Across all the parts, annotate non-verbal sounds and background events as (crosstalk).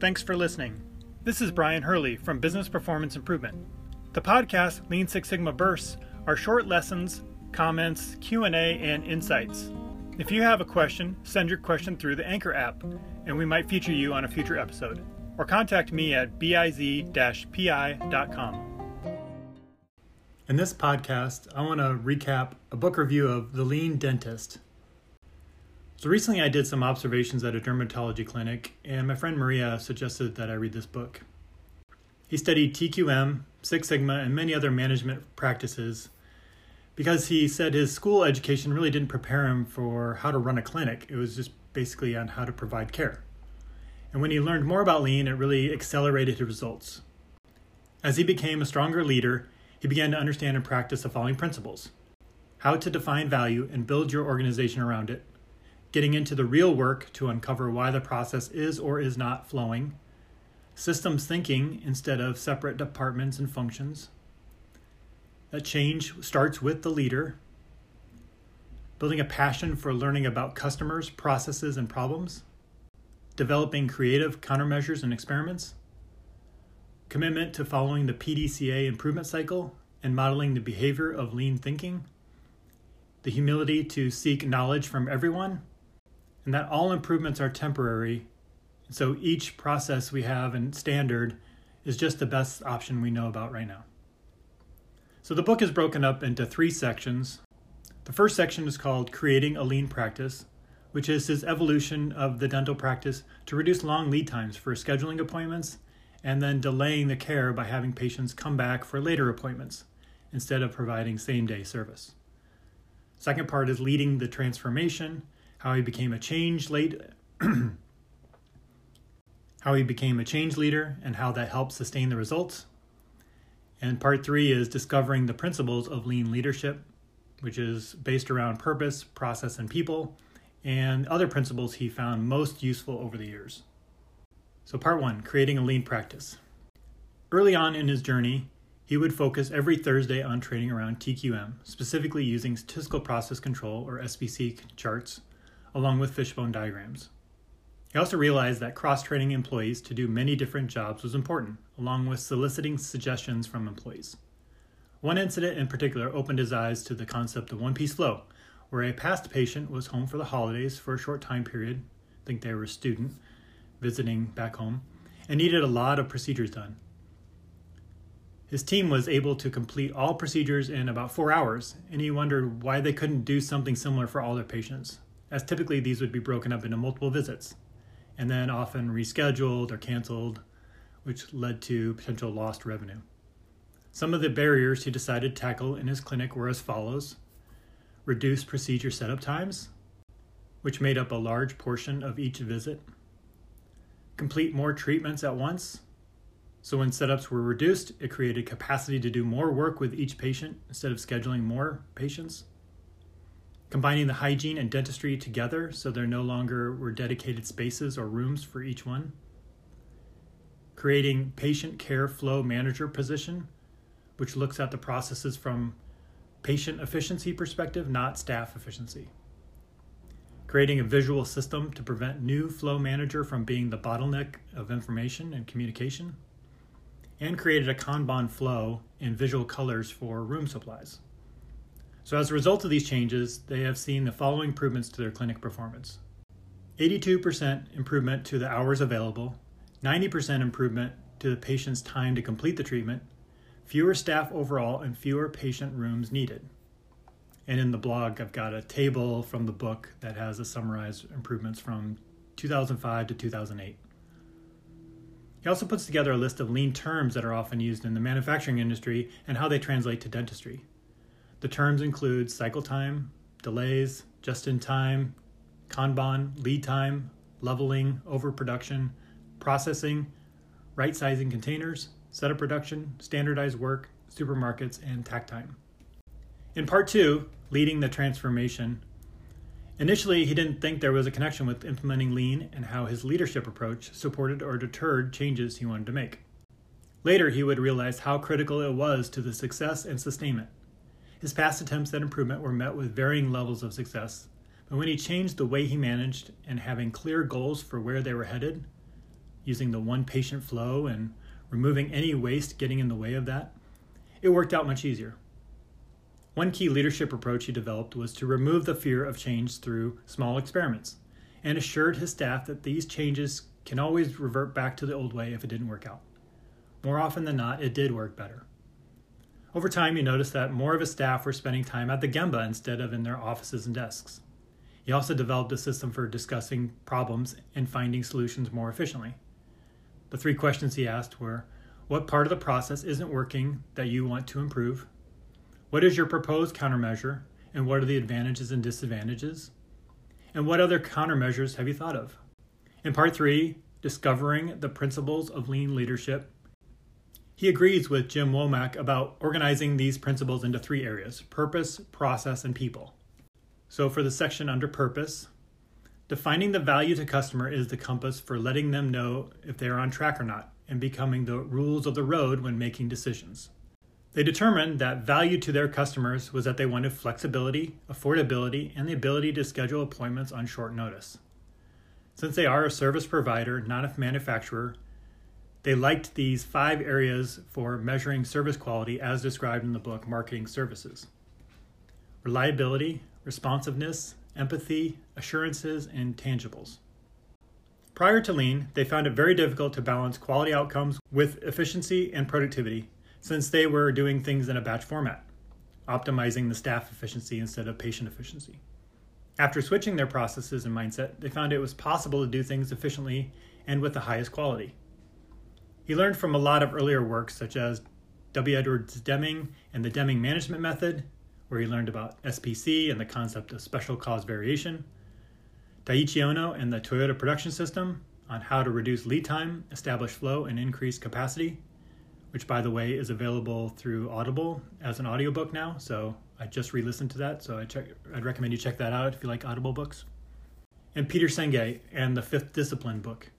Thanks for listening. This is Brian Hurley from Business Performance Improvement. The podcast Lean Six Sigma Bursts are short lessons, comments, Q&A, and insights. If you have a question, send your question through the Anchor app, and we might feature you on a future episode. Or contact me at biz-pi.com. In this podcast, I want to recap a book review of The Lean Dentist. So recently I did some observations at a dermatology clinic, and my friend Maria suggested that I read this book. He studied TQM, Six Sigma, and many other management practices because he said his school education really didn't prepare him for how to run a clinic. It was just basically on how to provide care. And when he learned more about lean, it really accelerated his results. As he became a stronger leader, he began to understand and practice the following principles how to define value and build your organization around it, getting into the real work to uncover why the process is or is not flowing, systems thinking instead of separate departments and functions, that change starts with the leader. Building a passion for learning about customers, processes, and problems. Developing creative countermeasures and experiments. Commitment to following the PDCA improvement cycle and modeling the behavior of lean thinking. The humility to seek knowledge from everyone. And that all improvements are temporary. So each process we have and standard is just the best option we know about right now. So the book is broken up into three sections. The first section is called Creating a Lean Practice, which is his evolution of the dental practice to reduce long lead times for scheduling appointments and then delaying the care by having patients come back for later appointments instead of providing same day service. Second part is leading the transformation, how he became a change late (clears throat) how he became a change leader and how that helped sustain the results. And part three is discovering the principles of lean leadership, which is based around purpose, process, and people, and other principles he found most useful over the years. So, part one creating a lean practice. Early on in his journey, he would focus every Thursday on training around TQM, specifically using statistical process control or SPC charts, along with fishbone diagrams. He also realized that cross training employees to do many different jobs was important, along with soliciting suggestions from employees. One incident in particular opened his eyes to the concept of one piece flow, where a past patient was home for the holidays for a short time period, I think they were a student visiting back home, and needed a lot of procedures done. His team was able to complete all procedures in about four hours, and he wondered why they couldn't do something similar for all their patients, as typically these would be broken up into multiple visits and then often rescheduled or canceled, which led to potential lost revenue. Some of the barriers he decided to tackle in his clinic were as follows reduce procedure setup times, which made up a large portion of each visit, complete more treatments at once. So, when setups were reduced, it created capacity to do more work with each patient instead of scheduling more patients combining the hygiene and dentistry together so there no longer were dedicated spaces or rooms for each one, creating patient care flow manager position, which looks at the processes from patient efficiency perspective, not staff efficiency. Creating a visual system to prevent new flow manager from being the bottleneck of information and communication. And created a Kanban flow in visual colors for room supplies. So, as a result of these changes, they have seen the following improvements to their clinic performance 82% improvement to the hours available, 90% improvement to the patient's time to complete the treatment, fewer staff overall, and fewer patient rooms needed. And in the blog, I've got a table from the book that has the summarized improvements from 2005 to 2008. He also puts together a list of lean terms that are often used in the manufacturing industry and how they translate to dentistry. The terms include cycle time, delays, just in time, Kanban, lead time, leveling, overproduction, processing, right sizing containers, setup production, standardized work, supermarkets, and takt time. In part two, leading the transformation, initially he didn't think there was a connection with implementing lean and how his leadership approach supported or deterred changes he wanted to make. Later, he would realize how critical it was to the success and sustainment. His past attempts at improvement were met with varying levels of success, but when he changed the way he managed and having clear goals for where they were headed, using the one patient flow and removing any waste getting in the way of that, it worked out much easier. One key leadership approach he developed was to remove the fear of change through small experiments and assured his staff that these changes can always revert back to the old way if it didn't work out. More often than not, it did work better. Over time, he noticed that more of his staff were spending time at the Gemba instead of in their offices and desks. He also developed a system for discussing problems and finding solutions more efficiently. The three questions he asked were What part of the process isn't working that you want to improve? What is your proposed countermeasure? And what are the advantages and disadvantages? And what other countermeasures have you thought of? In part three, discovering the principles of lean leadership, he agrees with Jim Womack about organizing these principles into three areas purpose, process, and people. So, for the section under purpose, defining the value to customer is the compass for letting them know if they are on track or not and becoming the rules of the road when making decisions. They determined that value to their customers was that they wanted flexibility, affordability, and the ability to schedule appointments on short notice. Since they are a service provider, not a manufacturer, they liked these five areas for measuring service quality as described in the book Marketing Services reliability, responsiveness, empathy, assurances, and tangibles. Prior to Lean, they found it very difficult to balance quality outcomes with efficiency and productivity since they were doing things in a batch format, optimizing the staff efficiency instead of patient efficiency. After switching their processes and mindset, they found it was possible to do things efficiently and with the highest quality. He learned from a lot of earlier works, such as W. Edwards Deming and the Deming Management Method, where he learned about SPC and the concept of special cause variation, Taiichi Ohno and the Toyota Production System on how to reduce lead time, establish flow, and increase capacity, which by the way is available through Audible as an audiobook now. So I just re-listened to that, so I check, I'd recommend you check that out if you like Audible books. And Peter Senge and the Fifth Discipline book,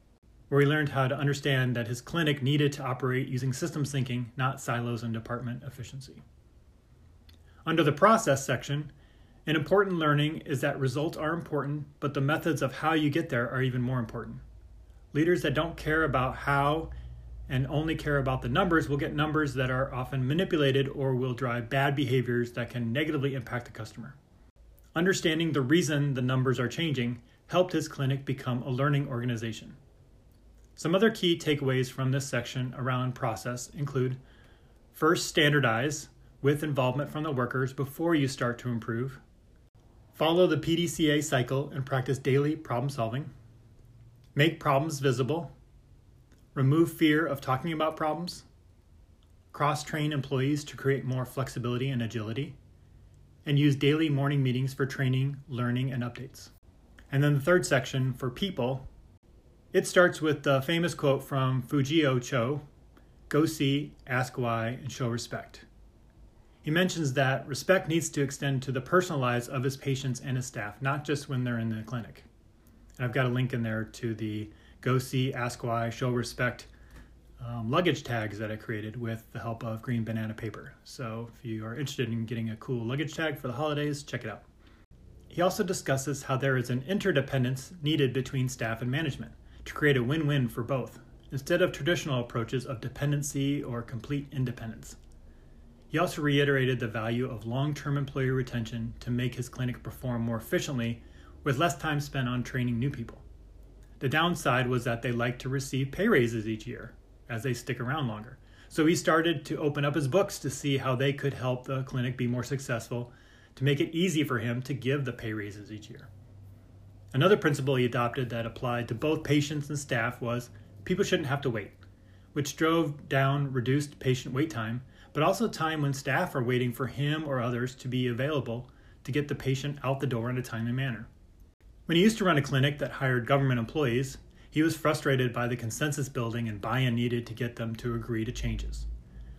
where he learned how to understand that his clinic needed to operate using systems thinking, not silos and department efficiency. Under the process section, an important learning is that results are important, but the methods of how you get there are even more important. Leaders that don't care about how and only care about the numbers will get numbers that are often manipulated or will drive bad behaviors that can negatively impact the customer. Understanding the reason the numbers are changing helped his clinic become a learning organization. Some other key takeaways from this section around process include first, standardize with involvement from the workers before you start to improve. Follow the PDCA cycle and practice daily problem solving. Make problems visible remove fear of talking about problems, cross train employees to create more flexibility and agility, and use daily morning meetings for training, learning, and updates. And then the third section for people, it starts with the famous quote from Fujio Cho Go see, ask why, and show respect. He mentions that respect needs to extend to the personal lives of his patients and his staff, not just when they're in the clinic. And I've got a link in there to the go see, ask why, show respect um, luggage tags that I created with the help of Green Banana Paper. So if you are interested in getting a cool luggage tag for the holidays, check it out. He also discusses how there is an interdependence needed between staff and management to create a win win for both, instead of traditional approaches of dependency or complete independence. He also reiterated the value of long term employee retention to make his clinic perform more efficiently with less time spent on training new people. The downside was that they like to receive pay raises each year as they stick around longer. So he started to open up his books to see how they could help the clinic be more successful to make it easy for him to give the pay raises each year. Another principle he adopted that applied to both patients and staff was people shouldn't have to wait, which drove down reduced patient wait time, but also time when staff are waiting for him or others to be available to get the patient out the door in a timely manner. When he used to run a clinic that hired government employees, he was frustrated by the consensus building and buy in needed to get them to agree to changes.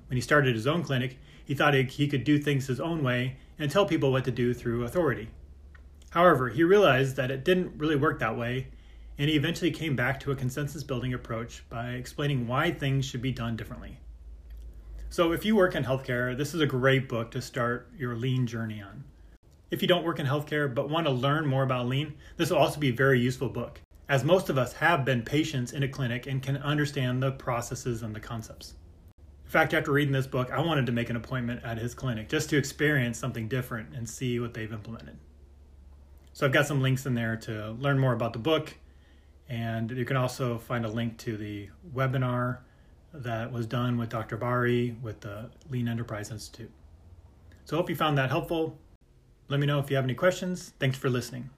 When he started his own clinic, he thought he could do things his own way and tell people what to do through authority. However, he realized that it didn't really work that way, and he eventually came back to a consensus building approach by explaining why things should be done differently. So, if you work in healthcare, this is a great book to start your lean journey on. If you don't work in healthcare but want to learn more about lean, this will also be a very useful book, as most of us have been patients in a clinic and can understand the processes and the concepts. In fact, after reading this book, I wanted to make an appointment at his clinic just to experience something different and see what they've implemented. So I've got some links in there to learn more about the book, and you can also find a link to the webinar that was done with Dr. Bahri with the Lean Enterprise Institute. So I hope you found that helpful. Let me know if you have any questions. Thanks for listening.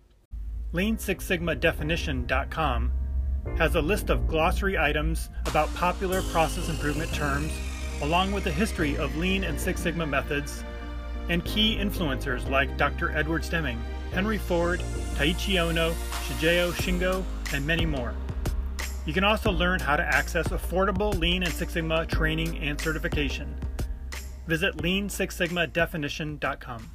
Lean Six Sigma Definition.com has a list of glossary items about popular process improvement terms along with a history of Lean and Six Sigma methods, and key influencers like Dr. Edward Deming, Henry Ford, Taiichi Ono, Shigeo Shingo, and many more. You can also learn how to access affordable Lean and Six Sigma training and certification. Visit leansixsigmadefinition.com.